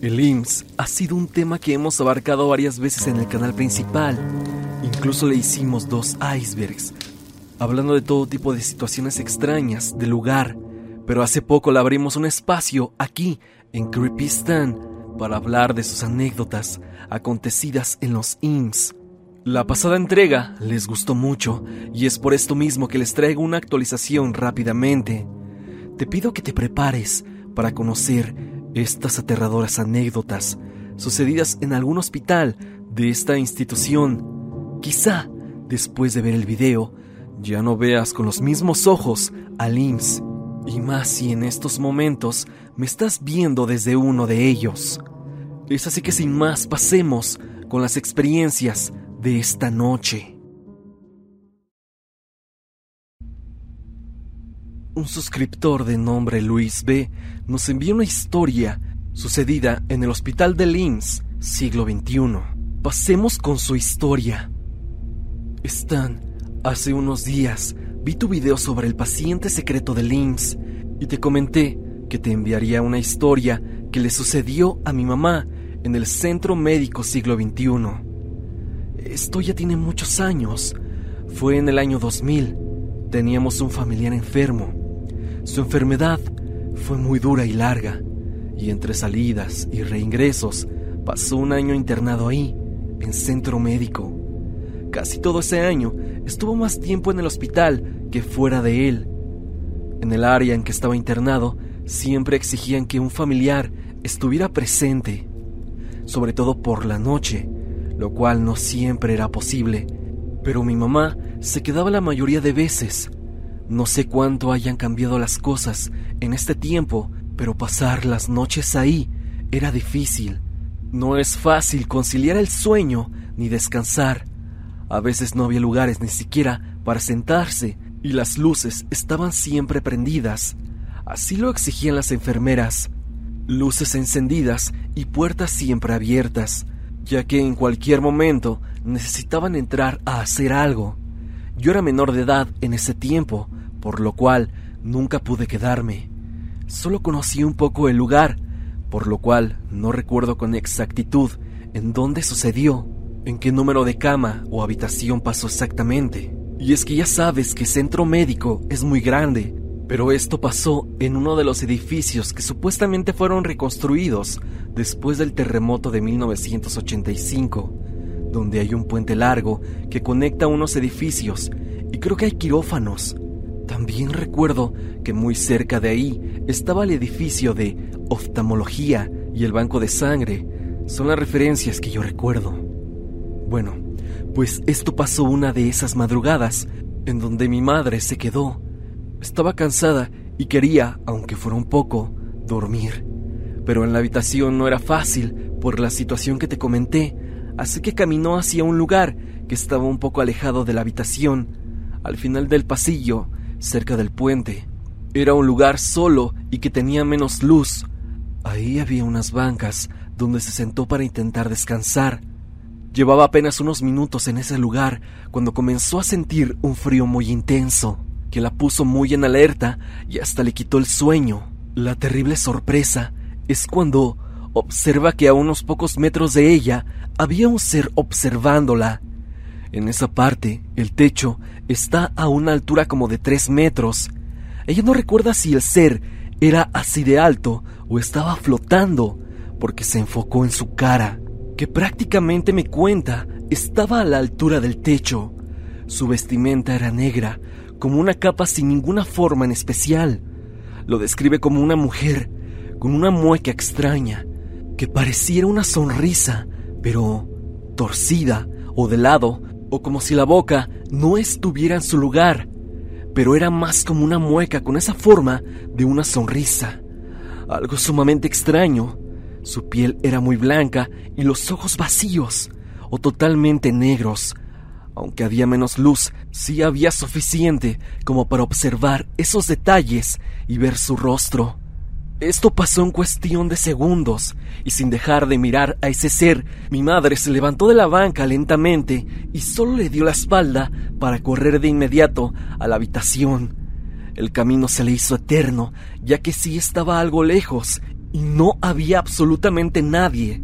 El IMSS ha sido un tema que hemos abarcado varias veces en el canal principal. Incluso le hicimos dos icebergs, hablando de todo tipo de situaciones extrañas del lugar. Pero hace poco le abrimos un espacio aquí, en Creepy Stan, para hablar de sus anécdotas acontecidas en los IMSS. La pasada entrega les gustó mucho y es por esto mismo que les traigo una actualización rápidamente. Te pido que te prepares para conocer estas aterradoras anécdotas sucedidas en algún hospital de esta institución. Quizá, después de ver el video, ya no veas con los mismos ojos al IMSS, y más si en estos momentos me estás viendo desde uno de ellos. Es así que sin más pasemos con las experiencias de esta noche. Un suscriptor de nombre Luis B nos envió una historia sucedida en el hospital de Linz, siglo XXI. Pasemos con su historia. Stan, hace unos días vi tu video sobre el paciente secreto de Linz y te comenté que te enviaría una historia que le sucedió a mi mamá en el Centro Médico Siglo XXI. Esto ya tiene muchos años. Fue en el año 2000. Teníamos un familiar enfermo su enfermedad fue muy dura y larga, y entre salidas y reingresos pasó un año internado ahí, en centro médico. Casi todo ese año estuvo más tiempo en el hospital que fuera de él. En el área en que estaba internado siempre exigían que un familiar estuviera presente, sobre todo por la noche, lo cual no siempre era posible, pero mi mamá se quedaba la mayoría de veces no sé cuánto hayan cambiado las cosas en este tiempo, pero pasar las noches ahí era difícil. No es fácil conciliar el sueño ni descansar. A veces no había lugares ni siquiera para sentarse y las luces estaban siempre prendidas. Así lo exigían las enfermeras. Luces encendidas y puertas siempre abiertas, ya que en cualquier momento necesitaban entrar a hacer algo. Yo era menor de edad en ese tiempo, por lo cual nunca pude quedarme. Solo conocí un poco el lugar, por lo cual no recuerdo con exactitud en dónde sucedió, en qué número de cama o habitación pasó exactamente. Y es que ya sabes que centro médico es muy grande, pero esto pasó en uno de los edificios que supuestamente fueron reconstruidos después del terremoto de 1985, donde hay un puente largo que conecta unos edificios y creo que hay quirófanos, también recuerdo que muy cerca de ahí estaba el edificio de oftalmología y el banco de sangre. Son las referencias que yo recuerdo. Bueno, pues esto pasó una de esas madrugadas en donde mi madre se quedó. Estaba cansada y quería, aunque fuera un poco, dormir. Pero en la habitación no era fácil por la situación que te comenté, así que caminó hacia un lugar que estaba un poco alejado de la habitación. Al final del pasillo cerca del puente. Era un lugar solo y que tenía menos luz. Ahí había unas bancas donde se sentó para intentar descansar. Llevaba apenas unos minutos en ese lugar cuando comenzó a sentir un frío muy intenso, que la puso muy en alerta y hasta le quitó el sueño. La terrible sorpresa es cuando observa que a unos pocos metros de ella había un ser observándola en esa parte, el techo está a una altura como de tres metros. Ella no recuerda si el ser era así de alto o estaba flotando, porque se enfocó en su cara, que prácticamente me cuenta estaba a la altura del techo. Su vestimenta era negra, como una capa sin ninguna forma en especial. Lo describe como una mujer, con una mueca extraña, que pareciera una sonrisa, pero torcida o de lado, o como si la boca no estuviera en su lugar, pero era más como una mueca con esa forma de una sonrisa. Algo sumamente extraño. Su piel era muy blanca y los ojos vacíos o totalmente negros. Aunque había menos luz, sí había suficiente como para observar esos detalles y ver su rostro. Esto pasó en cuestión de segundos, y sin dejar de mirar a ese ser, mi madre se levantó de la banca lentamente y solo le dio la espalda para correr de inmediato a la habitación. El camino se le hizo eterno, ya que sí estaba algo lejos, y no había absolutamente nadie.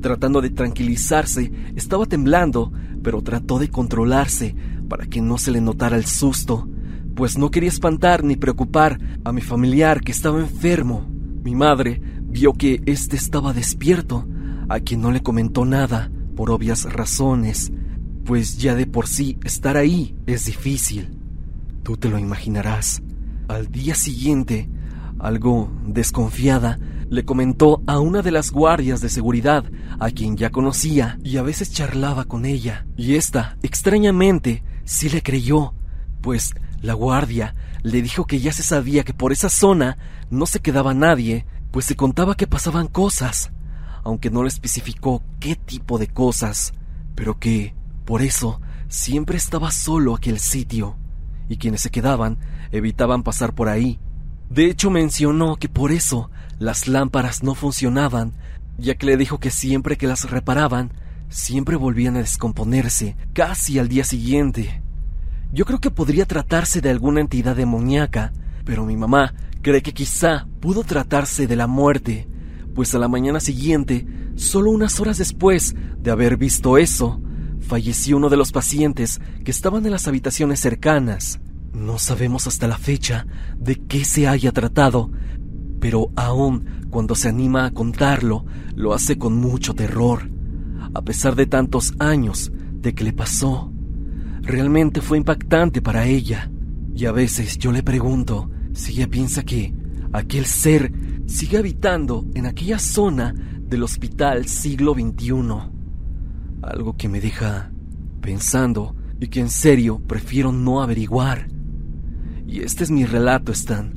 Tratando de tranquilizarse, estaba temblando, pero trató de controlarse para que no se le notara el susto, pues no quería espantar ni preocupar a mi familiar que estaba enfermo. Mi madre vio que éste estaba despierto, a quien no le comentó nada, por obvias razones, pues ya de por sí estar ahí es difícil. Tú te lo imaginarás. Al día siguiente, algo desconfiada, le comentó a una de las guardias de seguridad, a quien ya conocía y a veces charlaba con ella, y ésta, extrañamente, sí le creyó, pues la guardia le dijo que ya se sabía que por esa zona no se quedaba nadie, pues se contaba que pasaban cosas, aunque no le especificó qué tipo de cosas, pero que, por eso, siempre estaba solo aquel sitio, y quienes se quedaban evitaban pasar por ahí. De hecho mencionó que por eso las lámparas no funcionaban, ya que le dijo que siempre que las reparaban, siempre volvían a descomponerse, casi al día siguiente. Yo creo que podría tratarse de alguna entidad demoníaca, pero mi mamá cree que quizá pudo tratarse de la muerte, pues a la mañana siguiente, solo unas horas después de haber visto eso, falleció uno de los pacientes que estaban en las habitaciones cercanas. No sabemos hasta la fecha de qué se haya tratado, pero aún cuando se anima a contarlo, lo hace con mucho terror, a pesar de tantos años de que le pasó. Realmente fue impactante para ella, y a veces yo le pregunto si ella piensa que aquel ser sigue habitando en aquella zona del hospital siglo XXI. Algo que me deja pensando y que en serio prefiero no averiguar. Y este es mi relato, Stan.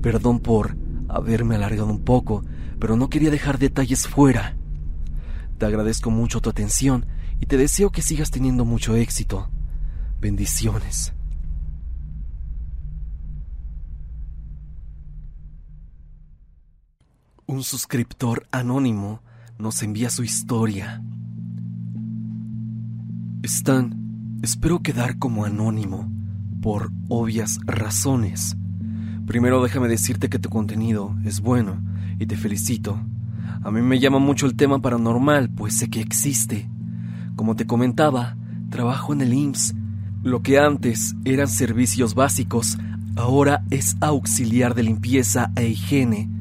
Perdón por haberme alargado un poco, pero no quería dejar detalles fuera. Te agradezco mucho tu atención y te deseo que sigas teniendo mucho éxito. Bendiciones. Un suscriptor anónimo nos envía su historia. Stan, espero quedar como anónimo, por obvias razones. Primero déjame decirte que tu contenido es bueno y te felicito. A mí me llama mucho el tema paranormal, pues sé que existe. Como te comentaba, trabajo en el IMSS. Lo que antes eran servicios básicos, ahora es auxiliar de limpieza e higiene.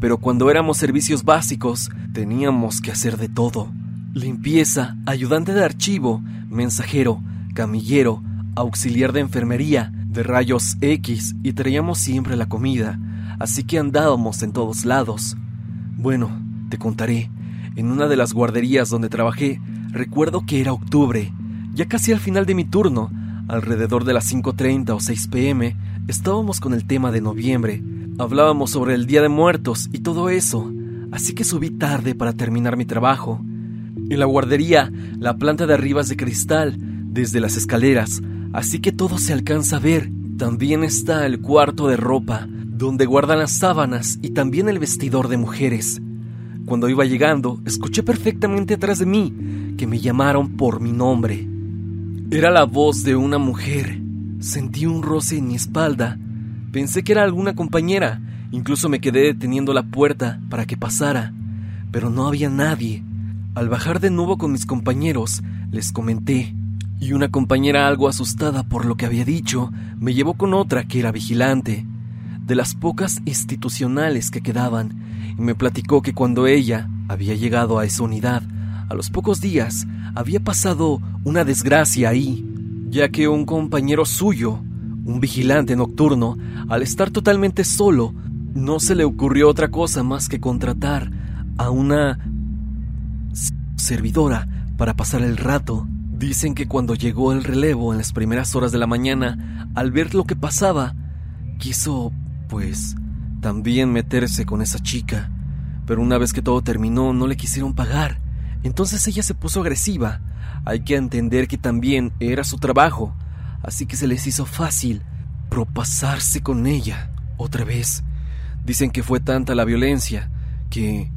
Pero cuando éramos servicios básicos, teníamos que hacer de todo. Limpieza, ayudante de archivo, mensajero, camillero, auxiliar de enfermería, de rayos X y traíamos siempre la comida, así que andábamos en todos lados. Bueno, te contaré, en una de las guarderías donde trabajé, recuerdo que era octubre, ya casi al final de mi turno, alrededor de las 5.30 o 6 pm, estábamos con el tema de noviembre, hablábamos sobre el Día de Muertos y todo eso, así que subí tarde para terminar mi trabajo. En la guardería, la planta de arriba es de cristal, desde las escaleras, así que todo se alcanza a ver. También está el cuarto de ropa, donde guardan las sábanas y también el vestidor de mujeres. Cuando iba llegando, escuché perfectamente atrás de mí que me llamaron por mi nombre. Era la voz de una mujer. Sentí un roce en mi espalda. Pensé que era alguna compañera. Incluso me quedé deteniendo la puerta para que pasara. Pero no había nadie. Al bajar de nuevo con mis compañeros, les comenté y una compañera algo asustada por lo que había dicho me llevó con otra que era vigilante, de las pocas institucionales que quedaban, y me platicó que cuando ella había llegado a esa unidad, a los pocos días había pasado una desgracia ahí, ya que un compañero suyo, un vigilante nocturno, al estar totalmente solo, no se le ocurrió otra cosa más que contratar a una servidora para pasar el rato Dicen que cuando llegó el relevo en las primeras horas de la mañana, al ver lo que pasaba, quiso, pues, también meterse con esa chica. Pero una vez que todo terminó, no le quisieron pagar. Entonces ella se puso agresiva. Hay que entender que también era su trabajo, así que se les hizo fácil propasarse con ella otra vez. Dicen que fue tanta la violencia que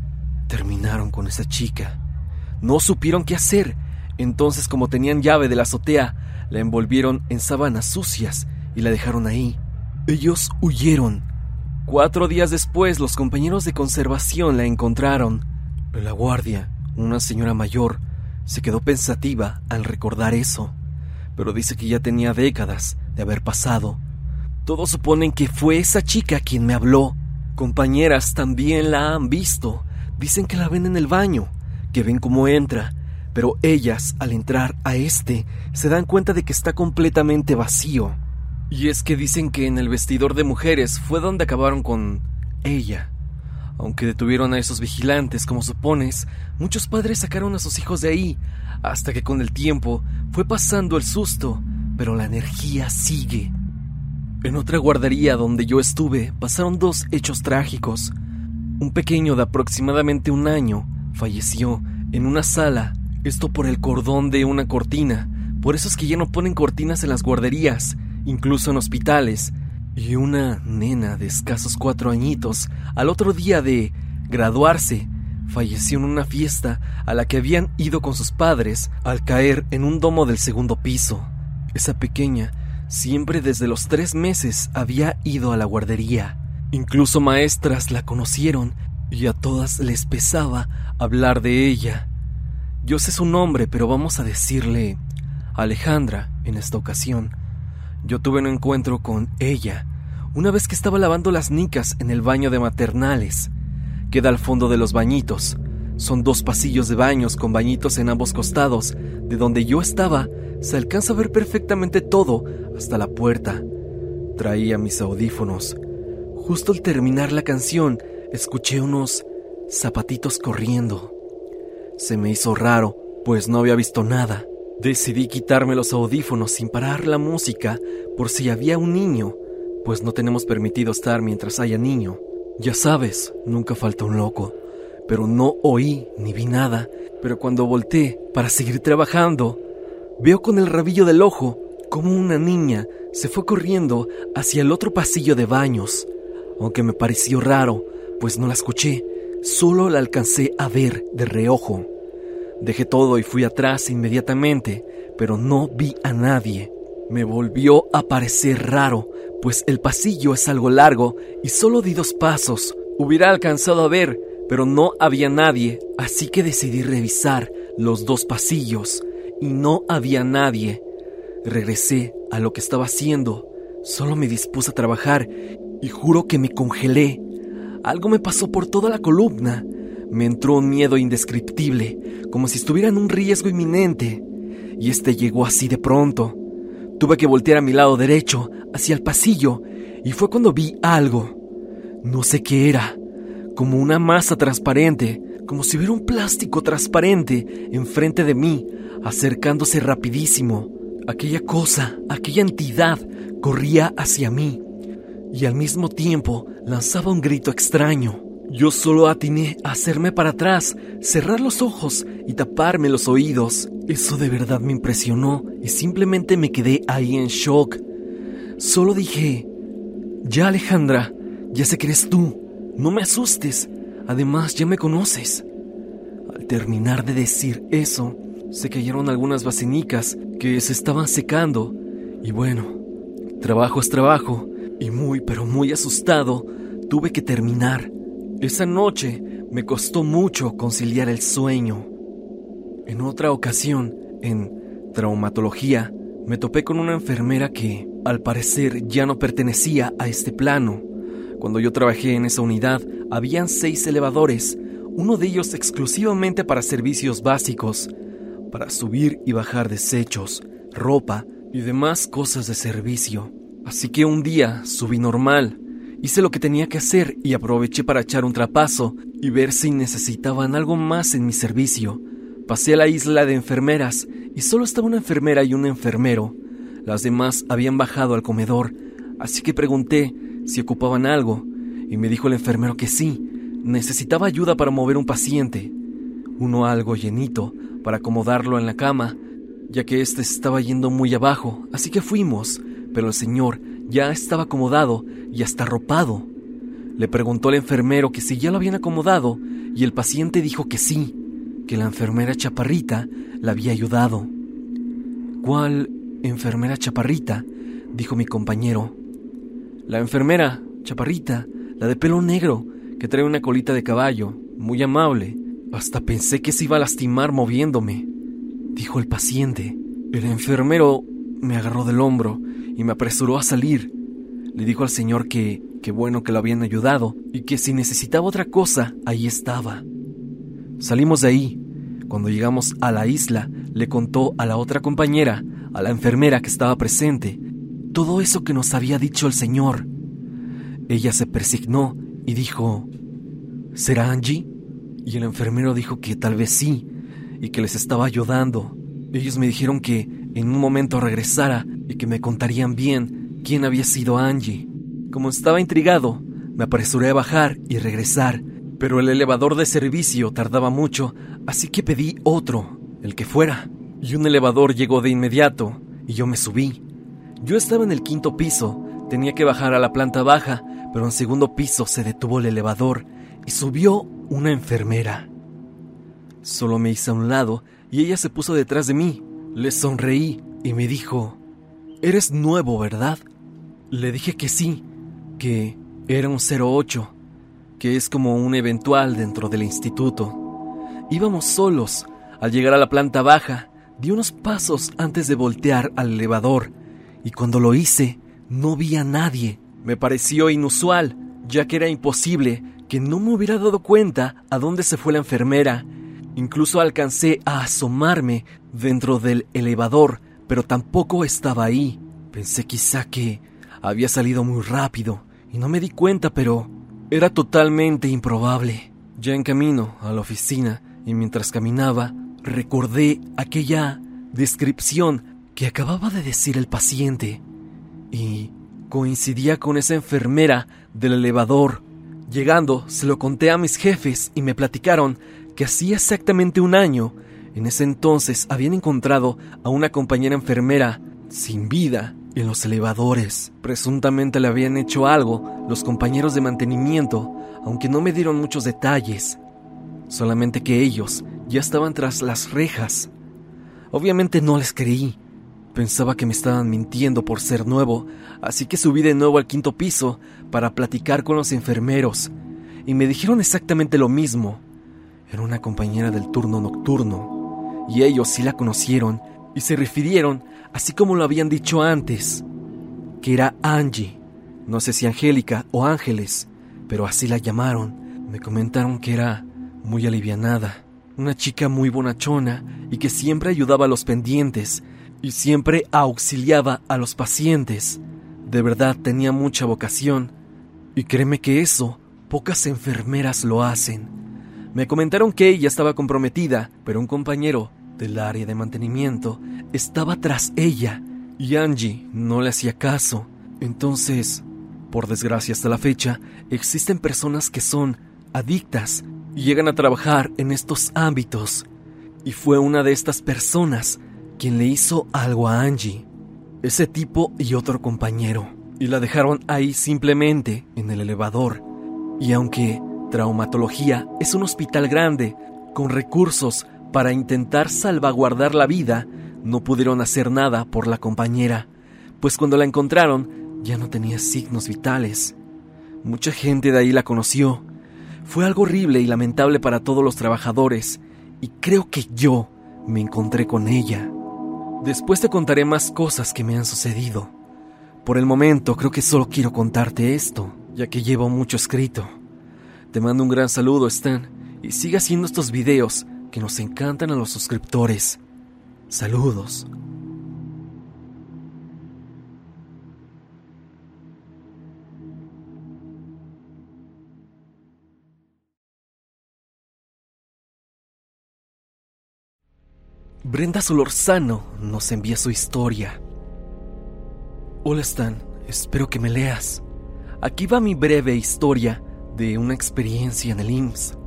terminaron con esa chica. No supieron qué hacer entonces, como tenían llave de la azotea, la envolvieron en sábanas sucias y la dejaron ahí. Ellos huyeron, Cuatro días después, los compañeros de conservación la encontraron. La guardia, una señora mayor, se quedó pensativa al recordar eso, pero dice que ya tenía décadas de haber pasado. Todos suponen que fue esa chica quien me habló. Compañeras también la han visto. Dicen que la ven en el baño, que ven cómo entra, pero ellas, al entrar a este, se dan cuenta de que está completamente vacío. Y es que dicen que en el vestidor de mujeres fue donde acabaron con ella. Aunque detuvieron a esos vigilantes, como supones, muchos padres sacaron a sus hijos de ahí, hasta que con el tiempo fue pasando el susto, pero la energía sigue. En otra guardería donde yo estuve pasaron dos hechos trágicos. Un pequeño de aproximadamente un año falleció en una sala, esto por el cordón de una cortina. Por eso es que ya no ponen cortinas en las guarderías, incluso en hospitales, y una nena de escasos cuatro añitos, al otro día de graduarse, falleció en una fiesta a la que habían ido con sus padres al caer en un domo del segundo piso. Esa pequeña siempre desde los tres meses había ido a la guardería. Incluso maestras la conocieron y a todas les pesaba hablar de ella. Yo sé su nombre, pero vamos a decirle Alejandra en esta ocasión. Yo tuve un encuentro con ella una vez que estaba lavando las nicas en el baño de maternales. Queda al fondo de los bañitos. Son dos pasillos de baños con bañitos en ambos costados. De donde yo estaba, se alcanza a ver perfectamente todo hasta la puerta. Traía mis audífonos. Justo al terminar la canción, escuché unos zapatitos corriendo. Se me hizo raro, pues no había visto nada. Decidí quitarme los audífonos sin parar la música por si había un niño, pues no tenemos permitido estar mientras haya niño. Ya sabes, nunca falta un loco. Pero no oí ni vi nada. Pero cuando volteé para seguir trabajando, veo con el rabillo del ojo como una niña se fue corriendo hacia el otro pasillo de baños. Aunque me pareció raro, pues no la escuché, solo la alcancé a ver de reojo. Dejé todo y fui atrás inmediatamente, pero no vi a nadie. Me volvió a parecer raro, pues el pasillo es algo largo y solo di dos pasos. Hubiera alcanzado a ver, pero no había nadie, así que decidí revisar los dos pasillos y no había nadie. Regresé a lo que estaba haciendo, solo me dispuse a trabajar y juro que me congelé. Algo me pasó por toda la columna. Me entró un miedo indescriptible, como si estuviera en un riesgo inminente. Y este llegó así de pronto. Tuve que voltear a mi lado derecho, hacia el pasillo, y fue cuando vi algo. No sé qué era, como una masa transparente, como si hubiera un plástico transparente enfrente de mí, acercándose rapidísimo. Aquella cosa, aquella entidad, corría hacia mí, y al mismo tiempo lanzaba un grito extraño. Yo solo atiné a hacerme para atrás, cerrar los ojos y taparme los oídos. Eso de verdad me impresionó y simplemente me quedé ahí en shock. Solo dije, ya Alejandra, ya sé que eres tú, no me asustes, además ya me conoces. Al terminar de decir eso, se cayeron algunas vacinicas que se estaban secando y bueno, trabajo es trabajo y muy pero muy asustado tuve que terminar. Esa noche me costó mucho conciliar el sueño. En otra ocasión, en traumatología, me topé con una enfermera que, al parecer, ya no pertenecía a este plano. Cuando yo trabajé en esa unidad, habían seis elevadores, uno de ellos exclusivamente para servicios básicos, para subir y bajar desechos, ropa y demás cosas de servicio. Así que un día subí normal, Hice lo que tenía que hacer y aproveché para echar un trapazo y ver si necesitaban algo más en mi servicio. Pasé a la isla de enfermeras y solo estaba una enfermera y un enfermero. Las demás habían bajado al comedor, así que pregunté si ocupaban algo y me dijo el enfermero que sí, necesitaba ayuda para mover un paciente. Uno algo llenito para acomodarlo en la cama, ya que éste estaba yendo muy abajo, así que fuimos, pero el señor ya estaba acomodado y hasta arropado. Le preguntó al enfermero que si ya lo habían acomodado y el paciente dijo que sí, que la enfermera chaparrita la había ayudado. ¿Cuál enfermera chaparrita? dijo mi compañero. La enfermera chaparrita, la de pelo negro, que trae una colita de caballo, muy amable. Hasta pensé que se iba a lastimar moviéndome, dijo el paciente. El enfermero me agarró del hombro y me apresuró a salir. Le dijo al señor que, qué bueno que lo habían ayudado y que si necesitaba otra cosa, ahí estaba. Salimos de ahí. Cuando llegamos a la isla, le contó a la otra compañera, a la enfermera que estaba presente, todo eso que nos había dicho el señor. Ella se persignó y dijo, ¿Será Angie? Y el enfermero dijo que tal vez sí, y que les estaba ayudando. Ellos me dijeron que en un momento regresara que me contarían bien quién había sido Angie. Como estaba intrigado, me apresuré a bajar y regresar, pero el elevador de servicio tardaba mucho, así que pedí otro, el que fuera. Y un elevador llegó de inmediato, y yo me subí. Yo estaba en el quinto piso, tenía que bajar a la planta baja, pero en segundo piso se detuvo el elevador y subió una enfermera. Solo me hice a un lado y ella se puso detrás de mí. Le sonreí y me dijo, Eres nuevo, ¿verdad? Le dije que sí, que era un 08, que es como un eventual dentro del instituto. Íbamos solos. Al llegar a la planta baja, di unos pasos antes de voltear al elevador, y cuando lo hice, no vi a nadie. Me pareció inusual, ya que era imposible que no me hubiera dado cuenta a dónde se fue la enfermera. Incluso alcancé a asomarme dentro del elevador, pero tampoco estaba ahí. Pensé quizá que había salido muy rápido y no me di cuenta, pero era totalmente improbable. Ya en camino a la oficina y mientras caminaba, recordé aquella descripción que acababa de decir el paciente y coincidía con esa enfermera del elevador. Llegando, se lo conté a mis jefes y me platicaron que hacía exactamente un año, en ese entonces habían encontrado a una compañera enfermera sin vida en los elevadores. Presuntamente le habían hecho algo los compañeros de mantenimiento, aunque no me dieron muchos detalles. Solamente que ellos ya estaban tras las rejas. Obviamente no les creí. Pensaba que me estaban mintiendo por ser nuevo, así que subí de nuevo al quinto piso para platicar con los enfermeros, y me dijeron exactamente lo mismo. Era una compañera del turno nocturno, y ellos sí la conocieron y se refirieron así como lo habían dicho antes, que era Angie. No sé si Angélica o Ángeles, pero así la llamaron. Me comentaron que era muy alivianada, una chica muy bonachona y que siempre ayudaba a los pendientes y siempre auxiliaba a los pacientes. De verdad tenía mucha vocación y créeme que eso pocas enfermeras lo hacen. Me comentaron que ella estaba comprometida, pero un compañero del área de mantenimiento estaba tras ella y Angie no le hacía caso. Entonces, por desgracia hasta la fecha, existen personas que son adictas y llegan a trabajar en estos ámbitos. Y fue una de estas personas quien le hizo algo a Angie, ese tipo y otro compañero, y la dejaron ahí simplemente en el elevador. Y aunque traumatología es un hospital grande, con recursos para intentar salvaguardar la vida, no pudieron hacer nada por la compañera, pues cuando la encontraron ya no tenía signos vitales. Mucha gente de ahí la conoció. Fue algo horrible y lamentable para todos los trabajadores, y creo que yo me encontré con ella. Después te contaré más cosas que me han sucedido. Por el momento creo que solo quiero contarte esto, ya que llevo mucho escrito. Te mando un gran saludo, Stan, y sigue haciendo estos videos que nos encantan a los suscriptores. Saludos. Brenda Solorzano nos envía su historia. Hola Stan, espero que me leas. Aquí va mi breve historia de una experiencia en el IMSS,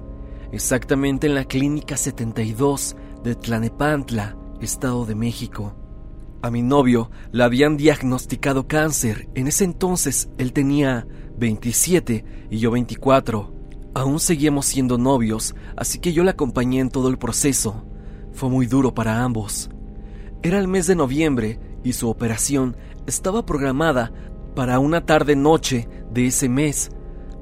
exactamente en la Clínica 72 de Tlanepantla, Estado de México. A mi novio le habían diagnosticado cáncer. En ese entonces él tenía 27 y yo 24. Aún seguíamos siendo novios, así que yo le acompañé en todo el proceso. Fue muy duro para ambos. Era el mes de noviembre y su operación estaba programada para una tarde-noche de ese mes.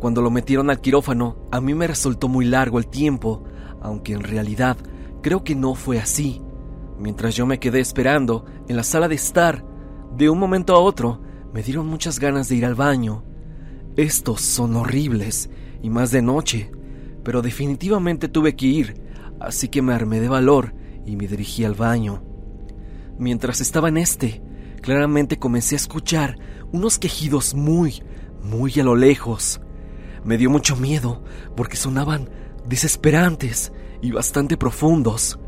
Cuando lo metieron al quirófano, a mí me resultó muy largo el tiempo, aunque en realidad creo que no fue así. Mientras yo me quedé esperando en la sala de estar, de un momento a otro me dieron muchas ganas de ir al baño. Estos son horribles, y más de noche, pero definitivamente tuve que ir, así que me armé de valor y me dirigí al baño. Mientras estaba en este, claramente comencé a escuchar unos quejidos muy, muy a lo lejos. Me dio mucho miedo porque sonaban desesperantes y bastante profundos,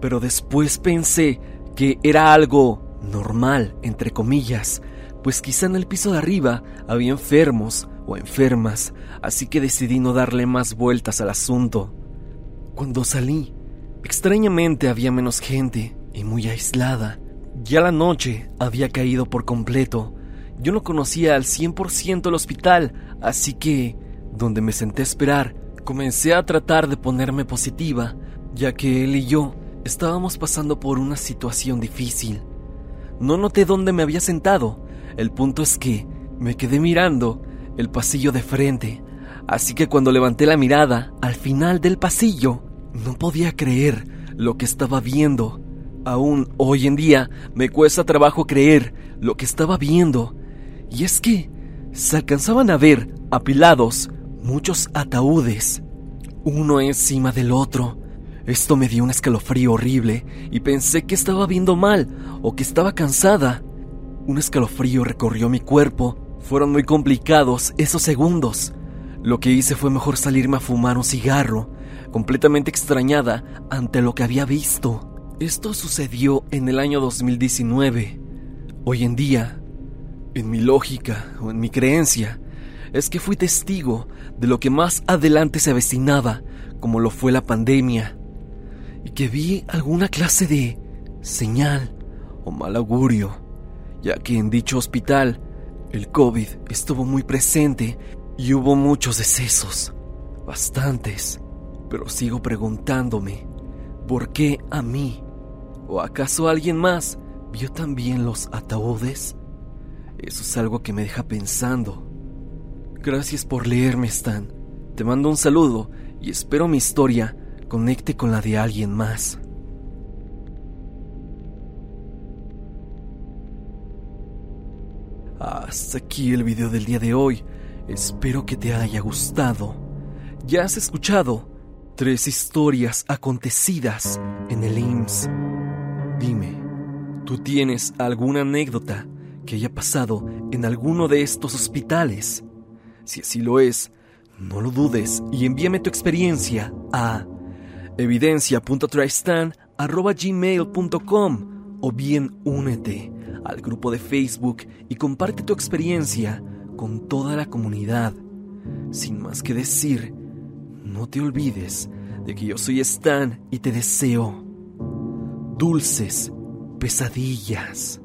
pero después pensé que era algo normal, entre comillas, pues quizá en el piso de arriba había enfermos o enfermas, así que decidí no darle más vueltas al asunto. Cuando salí, extrañamente había menos gente y muy aislada. Ya la noche había caído por completo. Yo no conocía al 100% el hospital, así que, donde me senté a esperar, comencé a tratar de ponerme positiva, ya que él y yo estábamos pasando por una situación difícil. No noté dónde me había sentado, el punto es que me quedé mirando el pasillo de frente, así que cuando levanté la mirada al final del pasillo, no podía creer lo que estaba viendo. Aún hoy en día me cuesta trabajo creer lo que estaba viendo. Y es que se alcanzaban a ver apilados muchos ataúdes, uno encima del otro. Esto me dio un escalofrío horrible y pensé que estaba viendo mal o que estaba cansada. Un escalofrío recorrió mi cuerpo. Fueron muy complicados esos segundos. Lo que hice fue mejor salirme a fumar un cigarro, completamente extrañada ante lo que había visto. Esto sucedió en el año 2019. Hoy en día, en mi lógica o en mi creencia, es que fui testigo de lo que más adelante se avecinaba, como lo fue la pandemia, y que vi alguna clase de señal o mal augurio, ya que en dicho hospital el COVID estuvo muy presente y hubo muchos decesos, bastantes, pero sigo preguntándome, ¿por qué a mí? ¿O acaso alguien más vio también los ataúdes? Eso es algo que me deja pensando. Gracias por leerme, Stan. Te mando un saludo y espero mi historia conecte con la de alguien más. Hasta aquí el video del día de hoy. Espero que te haya gustado. Ya has escuchado tres historias acontecidas en el IMSS. Dime, ¿tú tienes alguna anécdota que haya pasado en alguno de estos hospitales? Si así lo es, no lo dudes y envíame tu experiencia a evidencia.tristan.gmail.com o bien únete al grupo de Facebook y comparte tu experiencia con toda la comunidad. Sin más que decir, no te olvides de que yo soy Stan y te deseo dulces pesadillas.